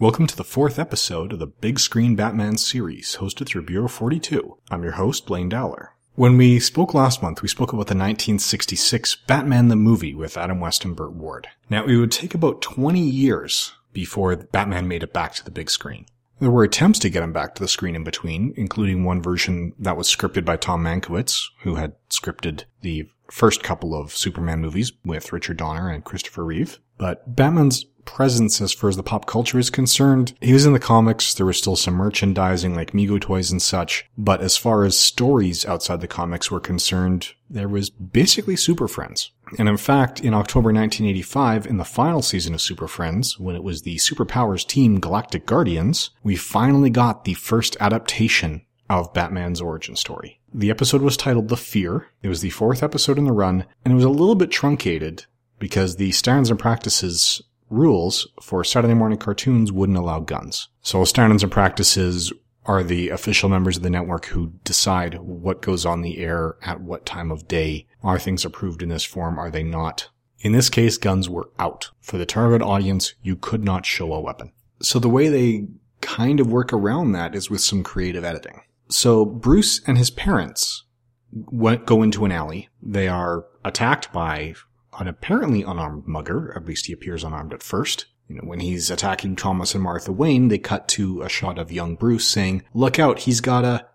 Welcome to the fourth episode of the Big Screen Batman series, hosted through Bureau 42. I'm your host, Blaine Dowler. When we spoke last month, we spoke about the 1966 Batman the movie with Adam West and Burt Ward. Now, it would take about 20 years before Batman made it back to the big screen. There were attempts to get him back to the screen in between, including one version that was scripted by Tom Mankiewicz, who had scripted the first couple of Superman movies with Richard Donner and Christopher Reeve. But Batman's presence as far as the pop culture is concerned, he was in the comics. There was still some merchandising like Mego toys and such. But as far as stories outside the comics were concerned, there was basically Super Friends. And in fact, in October 1985, in the final season of Super Friends, when it was the Superpowers team Galactic Guardians, we finally got the first adaptation of Batman's origin story. The episode was titled The Fear. It was the fourth episode in the run, and it was a little bit truncated because the standards and practices rules for Saturday morning cartoons wouldn't allow guns. So standards and practices are the official members of the network who decide what goes on the air at what time of day. Are things approved in this form? Are they not? In this case, guns were out. For the target audience, you could not show a weapon. So the way they kind of work around that is with some creative editing. So Bruce and his parents went, go into an alley. They are attacked by an apparently unarmed mugger. At least he appears unarmed at first. You know, when he's attacking Thomas and Martha Wayne, they cut to a shot of young Bruce saying, look out, he's got a,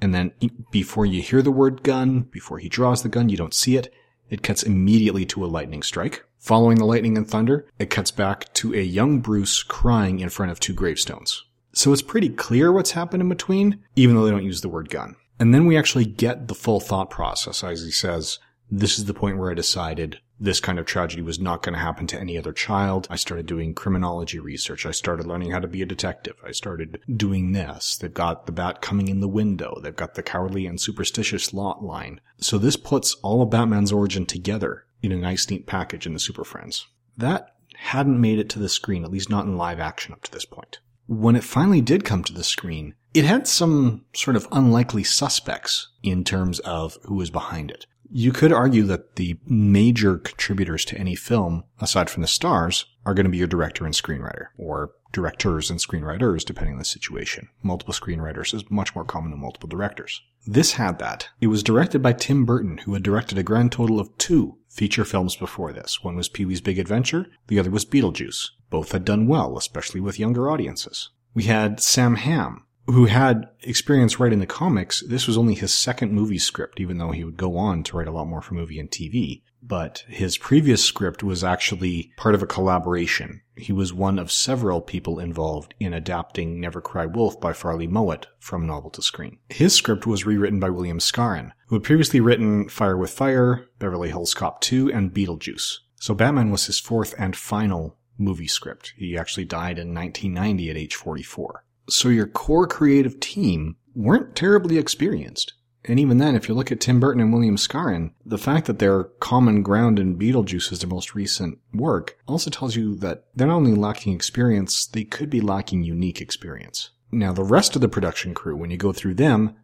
and then before you hear the word gun, before he draws the gun, you don't see it. It cuts immediately to a lightning strike. Following the lightning and thunder, it cuts back to a young Bruce crying in front of two gravestones. So it's pretty clear what's happened in between, even though they don't use the word gun. And then we actually get the full thought process as he says, this is the point where I decided this kind of tragedy was not going to happen to any other child. I started doing criminology research. I started learning how to be a detective. I started doing this. They've got the bat coming in the window. They've got the cowardly and superstitious lot line. So this puts all of Batman's origin together in a nice, neat package in the Super Friends. That hadn't made it to the screen, at least not in live action up to this point. When it finally did come to the screen, it had some sort of unlikely suspects in terms of who was behind it. You could argue that the major contributors to any film, aside from the stars, are going to be your director and screenwriter, or directors and screenwriters, depending on the situation. Multiple screenwriters is much more common than multiple directors. This had that. It was directed by Tim Burton, who had directed a grand total of two feature films before this. One was Pee Wee's Big Adventure, the other was Beetlejuice. Both had done well, especially with younger audiences. We had Sam Hamm, who had experience writing the comics, this was only his second movie script, even though he would go on to write a lot more for movie and TV. But his previous script was actually part of a collaboration. He was one of several people involved in adapting Never Cry Wolf by Farley Mowat from novel to screen. His script was rewritten by William Skaaren, who had previously written Fire with Fire, Beverly Hills Cop 2, and Beetlejuice. So Batman was his fourth and final movie script. He actually died in 1990 at age 44. So your core creative team weren't terribly experienced. And even then, if you look at Tim Burton and William Skaaren, the fact that they're common ground in Beetlejuice is their most recent work also tells you that they're not only lacking experience, they could be lacking unique experience. Now, the rest of the production crew, when you go through them,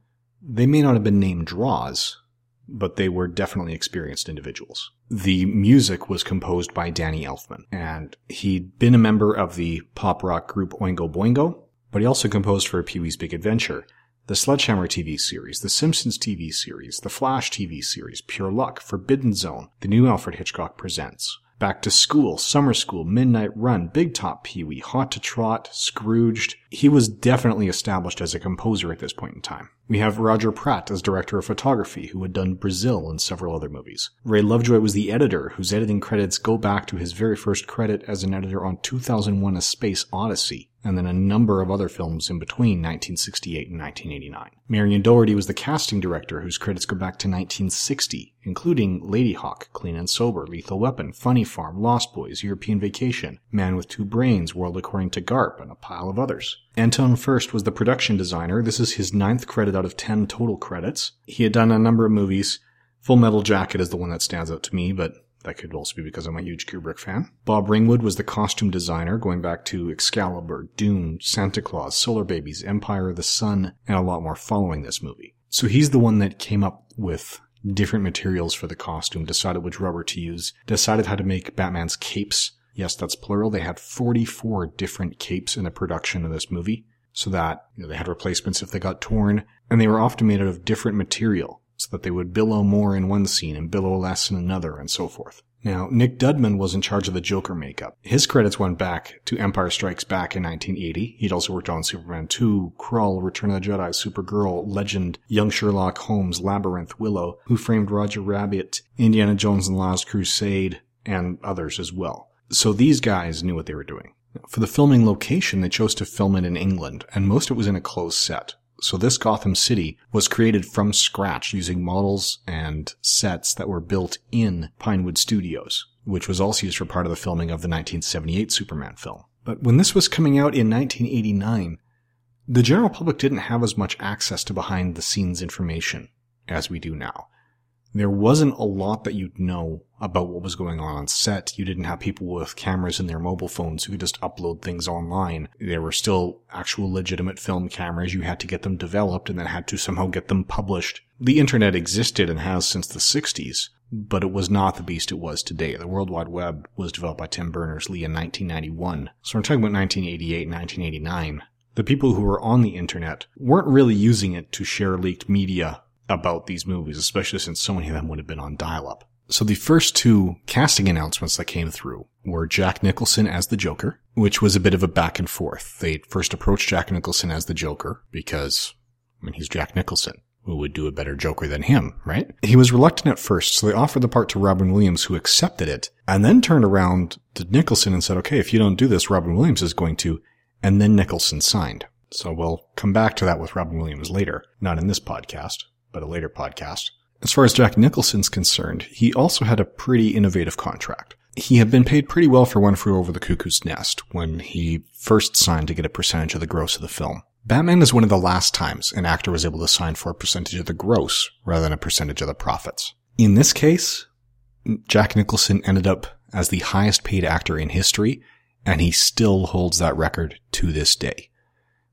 they may not have been named draws, but they were definitely experienced individuals. The music was composed by Danny Elfman, and he'd been a member of the pop rock group Oingo Boingo, but he also composed for Pee Wee's Big Adventure, the Sledgehammer TV series, the Simpsons TV series, the Flash TV series, Pure Luck, Forbidden Zone, the new Alfred Hitchcock Presents. Back to School, Summer School, Midnight Run, Big Top Pee Wee, Hot to Trot, Scrooged. He was definitely established as a composer at this point in time. We have Roger Pratt as director of photography, who had done Brazil and several other movies. Ray Lovejoy was the editor, whose editing credits go back to his very first credit as an editor on 2001 A Space Odyssey and then a number of other films in between 1968 and 1989. Marion Dougherty was the casting director whose credits go back to 1960, including Ladyhawke, Clean and Sober, Lethal Weapon, Funny Farm, Lost Boys, European Vacation, Man with Two Brains, World According to Garp, and a pile of others. Anton Furst was the production designer. This is his ninth credit out of 10 total credits. He had done a number of movies. Full Metal Jacket is the one that stands out to me, but that could also be because I'm a huge Kubrick fan. Bob Ringwood was the costume designer, going back to Excalibur, Dune, Santa Claus, Solar Babies, Empire of the Sun, and a lot more following this movie. So he's the one that came up with different materials for the costume, decided which rubber to use, decided how to make Batman's capes Yes, that's plural. They had 44 different capes in the production of this movie so that you know, they had replacements if they got torn, and they were often made out of different material so that they would billow more in one scene and billow less in another and so forth. Now, Nick Dudman was in charge of the Joker makeup. His credits went back to Empire Strikes Back in 1980. He'd also worked on Superman 2, Krull, Return of the Jedi, Supergirl, Legend, Young Sherlock Holmes, Labyrinth, Willow, Who Framed Roger Rabbit, Indiana Jones and the Last Crusade, and others as well. So these guys knew what they were doing. For the filming location, they chose to film it in England, and most of it was in a closed set. So this Gotham City was created from scratch using models and sets that were built in Pinewood Studios, which was also used for part of the filming of the 1978 Superman film. But when this was coming out in 1989, the general public didn't have as much access to behind the scenes information as we do now there wasn't a lot that you'd know about what was going on on set. You didn't have people with cameras in their mobile phones who could just upload things online. There were still actual legitimate film cameras. You had to get them developed and then had to somehow get them published. The internet existed and has since the 60s, but it was not the beast it was today. The World Wide Web was developed by Tim Berners-Lee in 1991. So we're talking about 1988, 1989. The people who were on the internet weren't really using it to share leaked media about these movies, especially since so many of them would have been on dial-up. So the first two casting announcements that came through were Jack Nicholson as the Joker, which was a bit of a back and forth. They first approached Jack Nicholson as the Joker because, I mean, he's Jack Nicholson. Who would do a better Joker than him, right? He was reluctant at first, so they offered the part to Robin Williams, who accepted it, and then turned around to Nicholson and said, okay, if you don't do this, Robin Williams is going to, and then Nicholson signed. So we'll come back to that with Robin Williams later, not in this podcast but a later podcast. As far as Jack Nicholson's concerned, he also had a pretty innovative contract. He had been paid pretty well for One Flew Over the Cuckoo's Nest when he first signed to get a percentage of the gross of the film. Batman is one of the last times an actor was able to sign for a percentage of the gross rather than a percentage of the profits. In this case, Jack Nicholson ended up as the highest paid actor in history, and he still holds that record to this day.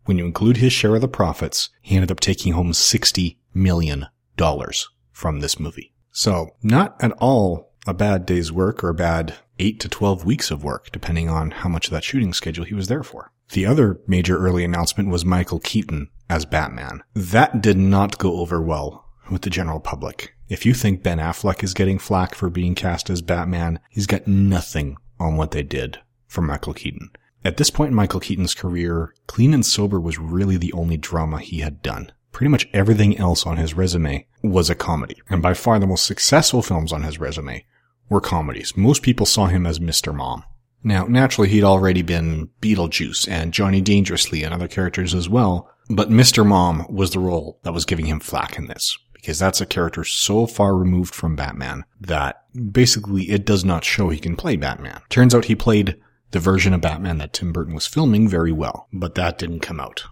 When you include his share of the profits, he ended up taking home 60 million dollars from this movie. So not at all a bad day's work or a bad eight to 12 weeks of work, depending on how much of that shooting schedule he was there for. The other major early announcement was Michael Keaton as Batman. That did not go over well with the general public. If you think Ben Affleck is getting flack for being cast as Batman, he's got nothing on what they did for Michael Keaton. At this point in Michael Keaton's career, Clean and Sober was really the only drama he had done pretty much everything else on his resume was a comedy. And by far the most successful films on his resume were comedies. Most people saw him as Mr. Mom. Now, naturally, he'd already been Beetlejuice and Johnny Dangerously and other characters as well, but Mr. Mom was the role that was giving him flack in this. Because that's a character so far removed from Batman that basically it does not show he can play Batman. Turns out he played the version of Batman that Tim Burton was filming very well, but that didn't come out.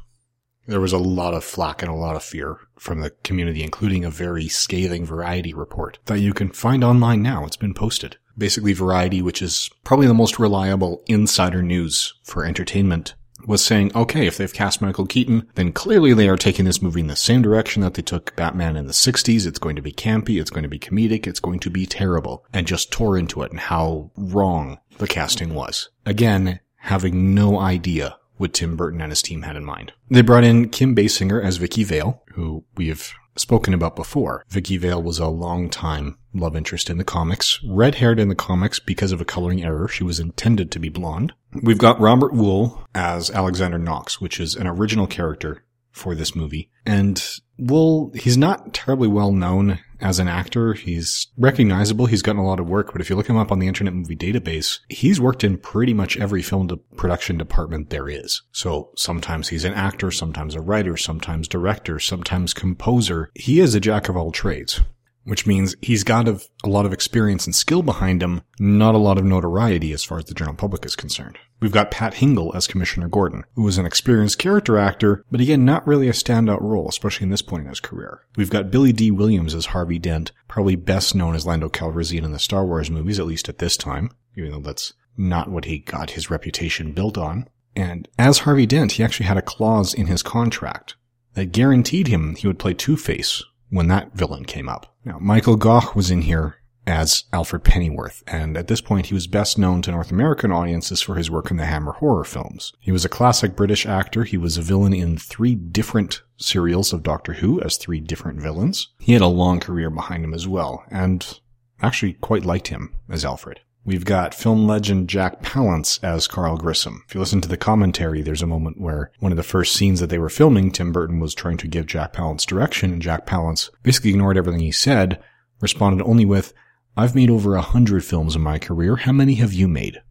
There was a lot of flack and a lot of fear from the community, including a very scathing Variety report that you can find online now. It's been posted. Basically, Variety, which is probably the most reliable insider news for entertainment, was saying, okay, if they've cast Michael Keaton, then clearly they are taking this movie in the same direction that they took Batman in the 60s. It's going to be campy, it's going to be comedic, it's going to be terrible, and just tore into it and how wrong the casting was. Again, having no idea what Tim Burton and his team had in mind. They brought in Kim Basinger as Vicki Vale, who we have spoken about before. Vicki Vale was a long time love interest in the comics, red haired in the comics because of a coloring error. She was intended to be blonde. We've got Robert Wuhl as Alexander Knox, which is an original character for this movie. And Wuhl, he's not terribly well known as an actor. He's recognizable. He's gotten a lot of work, but if you look him up on the Internet Movie Database, he's worked in pretty much every film de- production department there is. So sometimes he's an actor, sometimes a writer, sometimes director, sometimes composer. He is a jack of all trades which means he's got a, lot of experience and skill behind him, not a lot of notoriety as far as the general public is concerned. We've got Pat Hingle as Commissioner Gordon, who is an experienced character actor, but again, not really a standout role, especially in this point in his career. We've got Billy Dee Williams as Harvey Dent, probably best known as Lando Calrissian in the Star Wars movies, at least at this time, even though that's not what he got his reputation built on. And as Harvey Dent, he actually had a clause in his contract that guaranteed him he would play Two-Face when that villain came up. Now, Michael Gough was in here as Alfred Pennyworth, and at this point he was best known to North American audiences for his work in the Hammer horror films. He was a classic British actor. He was a villain in three different serials of Doctor Who as three different villains. He had a long career behind him as well, and actually quite liked him as Alfred. We've got film legend Jack Palance as Carl Grissom. If you listen to the commentary, there's a moment where one of the first scenes that they were filming, Tim Burton was trying to give Jack Palance direction, and Jack Palance basically ignored everything he said, responded only with, I've made over a hundred films in my career. How many have you made?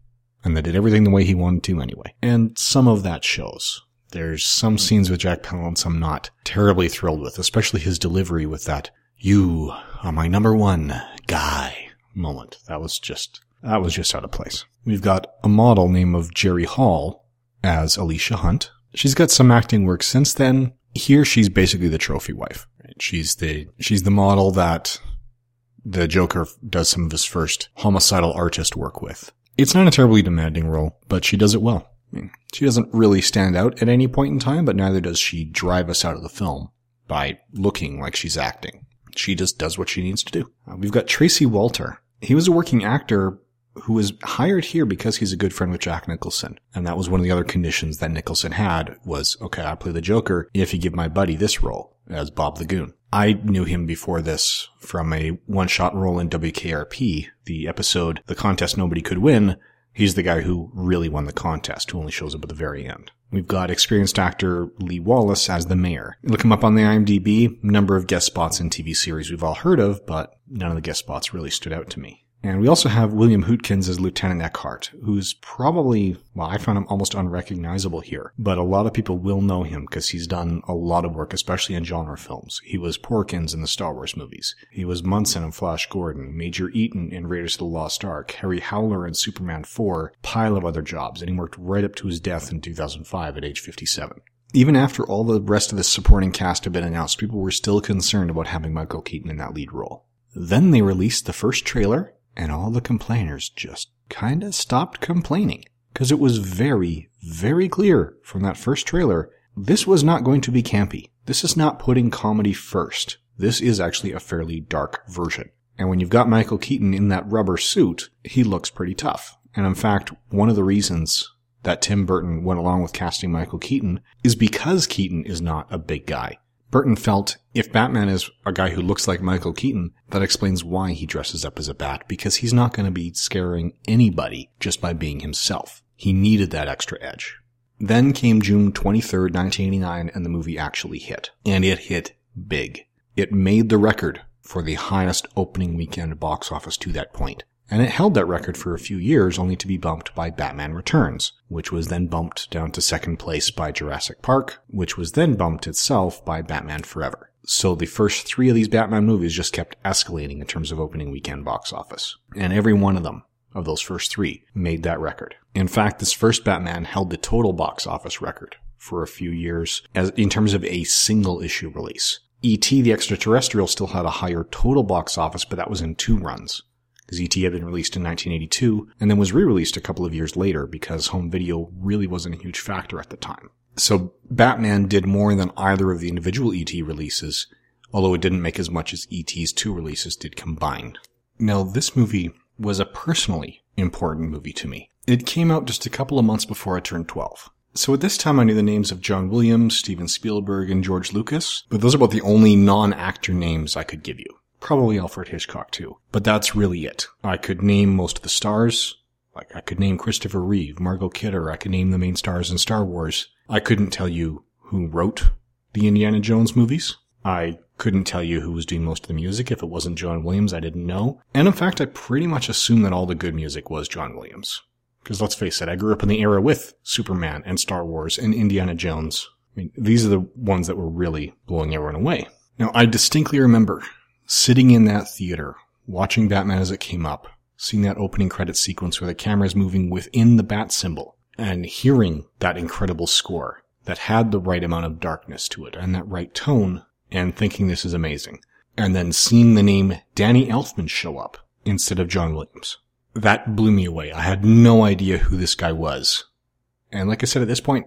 And they did everything the way he wanted to anyway. And some of that shows. There's some scenes with Jack Palance I'm not terribly thrilled with, especially his delivery with that, you are my number one guy moment. That was just that was just out of place. We've got a model named of Jerry Hall as Alicia Hunt. She's got some acting work since then. Here she's basically the trophy wife. She's the she's the model that the Joker does some of his first homicidal artist work with. It's not a terribly demanding role, but she does it well. I mean, she doesn't really stand out at any point in time, but neither does she drive us out of the film by looking like she's acting. She just does what she needs to do. Uh, we've got Tracy Walter. He was a working actor who was hired here because he's a good friend with Jack Nicholson. And that was one of the other conditions that Nicholson had was, okay, I play the Joker if you give my buddy this role as Bob the Goon. I knew him before this from a one shot role in WKRP, the episode The Contest Nobody Could Win. He's the guy who really won the contest, who only shows up at the very end. We've got experienced actor Lee Wallace as the mayor. Look him up on the IMDb, number of guest spots in TV series we've all heard of, but none of the guest spots really stood out to me. And we also have William Hootkins as Lieutenant Eckhart, who's probably, well, I found him almost unrecognizable here, but a lot of people will know him because he's done a lot of work, especially in genre films. He was Porkins in the Star Wars movies. He was Munson in Flash Gordon, Major Eaton in Raiders of the Lost Ark, Harry Howler in Superman 4, pile of other jobs, and he worked right up to his death in 2005 at age 57. Even after all the rest of the supporting cast had been announced, people were still concerned about having Michael Keaton in that lead role. Then they released the first trailer, and all the complainers just kinda stopped complaining. Cause it was very, very clear from that first trailer, this was not going to be campy. This is not putting comedy first. This is actually a fairly dark version. And when you've got Michael Keaton in that rubber suit, he looks pretty tough. And in fact, one of the reasons that Tim Burton went along with casting Michael Keaton is because Keaton is not a big guy. Burton felt if Batman is a guy who looks like Michael Keaton, that explains why he dresses up as a bat, because he's not going to be scaring anybody just by being himself. He needed that extra edge. Then came June 23rd, 1989, and the movie actually hit. And it hit big. It made the record for the highest opening weekend box office to that point and it held that record for a few years only to be bumped by Batman Returns, which was then bumped down to second place by Jurassic Park, which was then bumped itself by Batman Forever. So the first three of these Batman movies just kept escalating in terms of opening weekend box office. And every one of them, of those first three, made that record. In fact, this first Batman held the total box office record for a few years as in terms of a single issue release. E.T. the Extraterrestrial still had a higher total box office, but that was in two runs. ET had been released in 1982 and then was re-released a couple of years later because home video really wasn't a huge factor at the time. So Batman did more than either of the individual ET releases, although it didn't make as much as ET's two releases did combined. Now, this movie was a personally important movie to me. It came out just a couple of months before I turned 12. So at this time I knew the names of John Williams, Steven Spielberg, and George Lucas, but those are about the only non-actor names I could give you. Probably Alfred Hitchcock too. But that's really it. I could name most of the stars. Like I could name Christopher Reeve, Margot Kidder. I could name the main stars in Star Wars. I couldn't tell you who wrote the Indiana Jones movies. I couldn't tell you who was doing most of the music. If it wasn't John Williams, I didn't know. And in fact, I pretty much assumed that all the good music was John Williams. Because let's face it, I grew up in the era with Superman and Star Wars and Indiana Jones. I mean, these are the ones that were really blowing everyone away. Now, I distinctly remember sitting in that theater, watching Batman as it came up, seeing that opening credit sequence where the camera is moving within the bat symbol, and hearing that incredible score that had the right amount of darkness to it and that right tone, and thinking this is amazing. And then seeing the name Danny Elfman show up instead of John Williams. That blew me away. I had no idea who this guy was. And like I said at this point,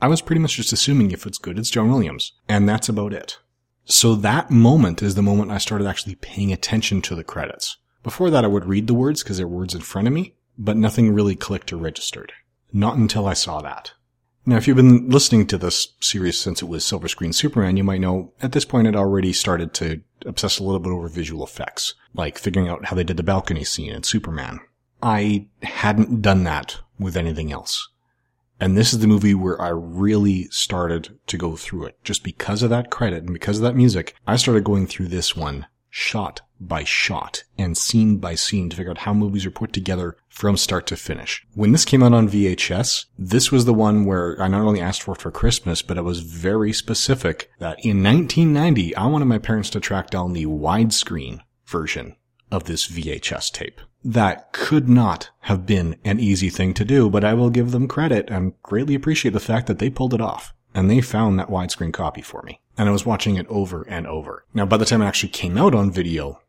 I was pretty much just assuming if it's good, it's John Williams. And that's about it. So that moment is the moment I started actually paying attention to the credits. Before that, I would read the words because they're words in front of me, but nothing really clicked or registered. Not until I saw that. Now, if you've been listening to this series since it was Silver Screen Superman, you might know at this point I'd already started to obsess a little bit over visual effects, like figuring out how they did the balcony scene in Superman. I hadn't done that with anything else. And this is the movie where I really started to go through it. Just because of that credit and because of that music, I started going through this one shot by shot and scene by scene to figure out how movies are put together from start to finish. When this came out on VHS, this was the one where I not only asked for it for Christmas, but I was very specific that in 1990, I wanted my parents to track down the widescreen version of this VHS tape. That could not have been an easy thing to do, but I will give them credit and greatly appreciate the fact that they pulled it off. And they found that widescreen copy for me. And I was watching it over and over. Now, by the time it actually came out on video,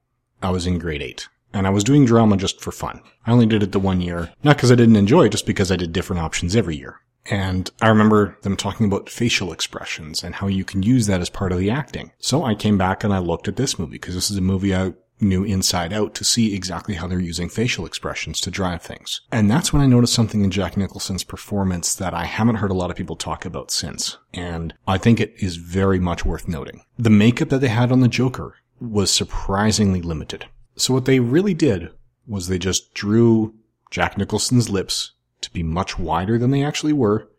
I was in grade 8. And I was doing drama just for fun. I only did it the one year, not because I didn't enjoy it, just because I did different options every year. And I remember them talking about facial expressions and how you can use that as part of the acting. So I came back and I looked at this movie because this is a movie I knew inside out to see exactly how they're using facial expressions to drive things. And that's when I noticed something in Jack Nicholson's performance that I haven't heard a lot of people talk about since. And I think it is very much worth noting. The makeup that they had on the Joker was surprisingly limited. So what they really did was they just drew Jack Nicholson's lips to be much wider than they actually were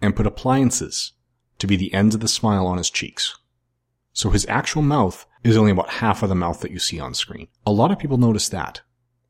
and put appliances to be the ends of the smile on his cheeks. So his actual mouth is only about half of the mouth that you see on screen. A lot of people notice that.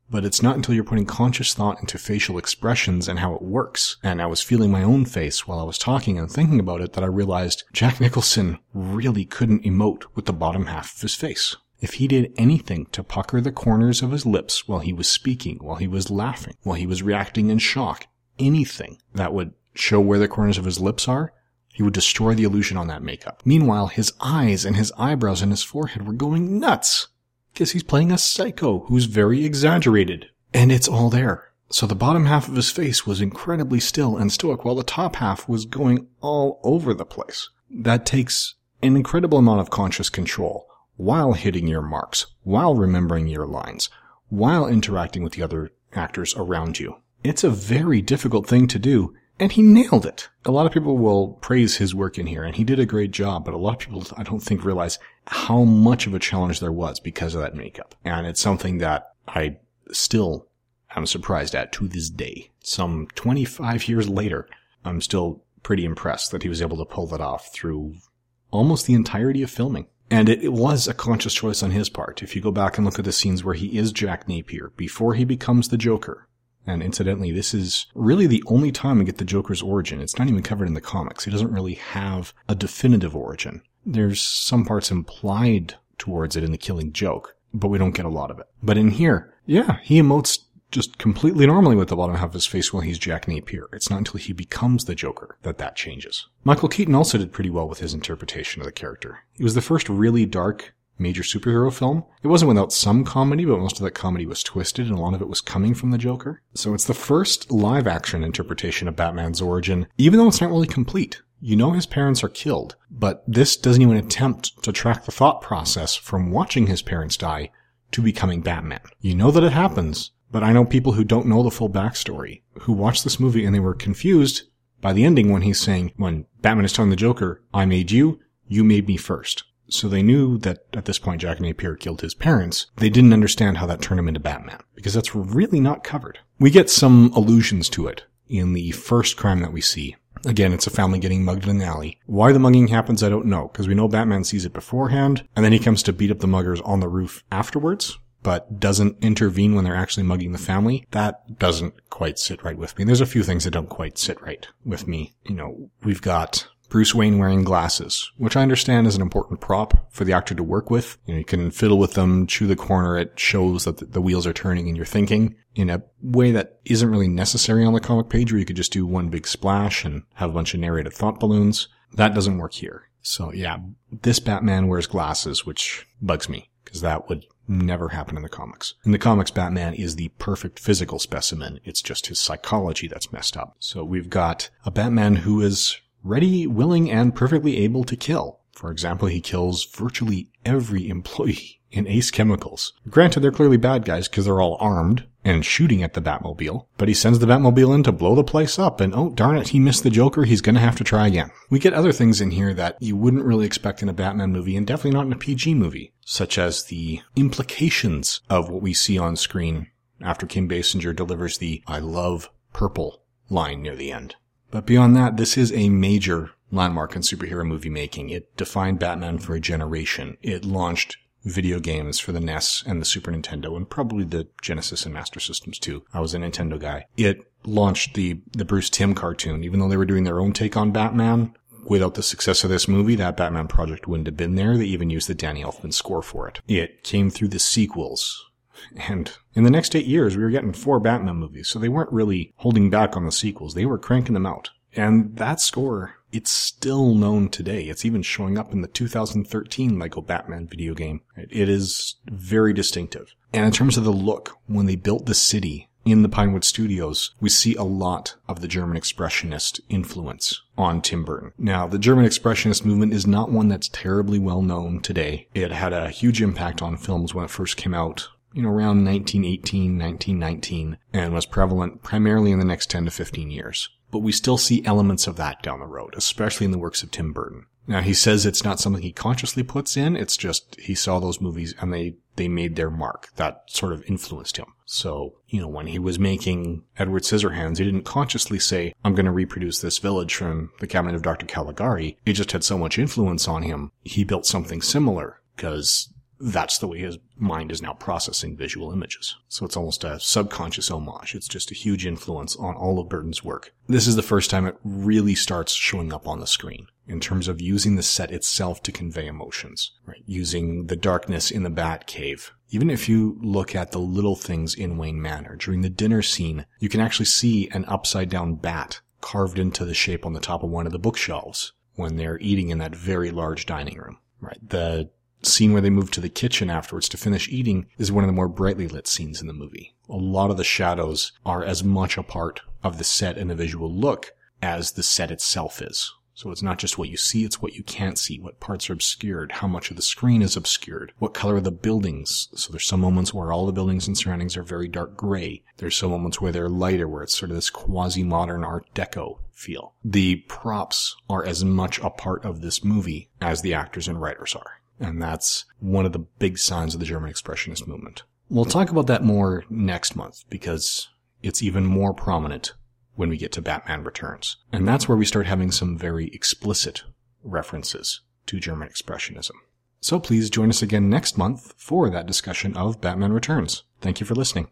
But it's not until you're putting conscious thought into facial expressions and how it works. And I was feeling my own face while I was talking and thinking about it that I realized Jack Nicholson really couldn't emote with the bottom half of his face. If he did anything to pucker the corners of his lips while he was speaking, while he was laughing, while he was reacting in shock, anything that would show where the corners of his lips are, he would destroy the illusion on that makeup. Meanwhile, his eyes and his eyebrows and his forehead were going nuts. Because he's playing a psycho who's very exaggerated. And it's all there. So the bottom half of his face was incredibly still and stoic while the top half was going all over the place. That takes an incredible amount of conscious control while hitting your marks, while remembering your lines, while interacting with the other actors around you. It's a very difficult thing to do and he nailed it. A lot of people will praise his work in here, and he did a great job, but a lot of people, I don't think, realize how much of a challenge there was because of that makeup. And it's something that I still am surprised at to this day. Some 25 years later, I'm still pretty impressed that he was able to pull that off through almost the entirety of filming. And it, it, was a conscious choice on his part. If you go back and look at the scenes where he is Jack Napier, before he becomes the Joker, and incidentally, this is really the only time we get the Joker's origin. It's not even covered in the comics. He doesn't really have a definitive origin. There's some parts implied towards it in the killing joke, but we don't get a lot of it. But in here, yeah, he emotes just completely normally with the bottom half of his face while he's Jack Napier. It's not until he becomes the Joker that that changes. Michael Keaton also did pretty well with his interpretation of the character. He was the first really dark, major superhero film. It wasn't without some comedy, but most of that comedy was twisted and a lot of it was coming from the Joker. So it's the first live action interpretation of Batman's origin, even though it's not really complete. You know his parents are killed, but this doesn't even attempt to track the thought process from watching his parents die to becoming Batman. You know that it happens, but I know people who don't know the full backstory, who watched this movie and they were confused by the ending when he's saying, when Batman is telling the Joker, I made you, you made me first. So they knew that at this point Jack Napier killed his parents. They didn't understand how that turned him into Batman because that's really not covered. We get some allusions to it in the first crime that we see. Again, it's a family getting mugged in an alley. Why the mugging happens, I don't know, because we know Batman sees it beforehand, and then he comes to beat up the muggers on the roof afterwards, but doesn't intervene when they're actually mugging the family. That doesn't quite sit right with me. There's a few things that don't quite sit right with me. You know, we've got Bruce Wayne wearing glasses, which I understand is an important prop for the actor to work with. You know, you can fiddle with them, chew the corner. It shows that the wheels are turning and you're thinking in a way that isn't really necessary on the comic page where you could just do one big splash and have a bunch of narrated thought balloons. That doesn't work here. So yeah, this Batman wears glasses, which bugs me because that would never happen in the comics. In the comics, Batman is the perfect physical specimen. It's just his psychology that's messed up. So we've got a Batman who is ready, willing, and perfectly able to kill. For example, he kills virtually every employee in Ace Chemicals. Granted, they're clearly bad guys because they're all armed and shooting at the Batmobile, but he sends the Batmobile in to blow the place up, and oh darn it, he missed the Joker, he's gonna have to try again. We get other things in here that you wouldn't really expect in a Batman movie, and definitely not in a PG movie, such as the implications of what we see on screen after Kim Basinger delivers the I love purple line near the end. But beyond that, this is a major landmark in superhero movie making. It defined Batman for a generation. It launched video games for the NES and the Super Nintendo and probably the Genesis and Master Systems too. I was a Nintendo guy. It launched the, the Bruce Timm cartoon, even though they were doing their own take on Batman. Without the success of this movie, that Batman project wouldn't have been there. They even used the Danny Elfman score for it. It came through the sequels. And in the next eight years, we were getting four Batman movies, so they weren't really holding back on the sequels. They were cranking them out. And that score, it's still known today. It's even showing up in the 2013 Lego Batman video game. It is very distinctive. And in terms of the look, when they built the city in the Pinewood Studios, we see a lot of the German Expressionist influence on Tim Burton. Now, the German Expressionist movement is not one that's terribly well known today. It had a huge impact on films when it first came out you know, around 1918, 1919, and was prevalent primarily in the next 10 to 15 years. But we still see elements of that down the road, especially in the works of Tim Burton. Now, he says it's not something he consciously puts in, it's just he saw those movies and they, they made their mark. That sort of influenced him. So, you know, when he was making Edward Scissorhands, he didn't consciously say, I'm going to reproduce this village from the cabinet of Dr. Caligari. It just had so much influence on him. He built something similar because that's the way his mind is now processing visual images. So it's almost a subconscious homage. It's just a huge influence on all of Burton's work. This is the first time it really starts showing up on the screen in terms of using the set itself to convey emotions, right? Using the darkness in the bat cave. Even if you look at the little things in Wayne Manor during the dinner scene, you can actually see an upside down bat carved into the shape on the top of one of the bookshelves when they're eating in that very large dining room. Right. The scene where they move to the kitchen afterwards to finish eating is one of the more brightly lit scenes in the movie. A lot of the shadows are as much a part of the set and the visual look as the set itself is. So it's not just what you see, it's what you can't see, what parts are obscured, how much of the screen is obscured, what color are the buildings. So there's some moments where all the buildings and surroundings are very dark gray. There's some moments where they're lighter, where it's sort of this quasi-modern art deco feel. The props are as much a part of this movie as the actors and writers are. And that's one of the big signs of the German Expressionist movement. We'll talk about that more next month because it's even more prominent when we get to Batman Returns. And that's where we start having some very explicit references to German Expressionism. So please join us again next month for that discussion of Batman Returns. Thank you for listening.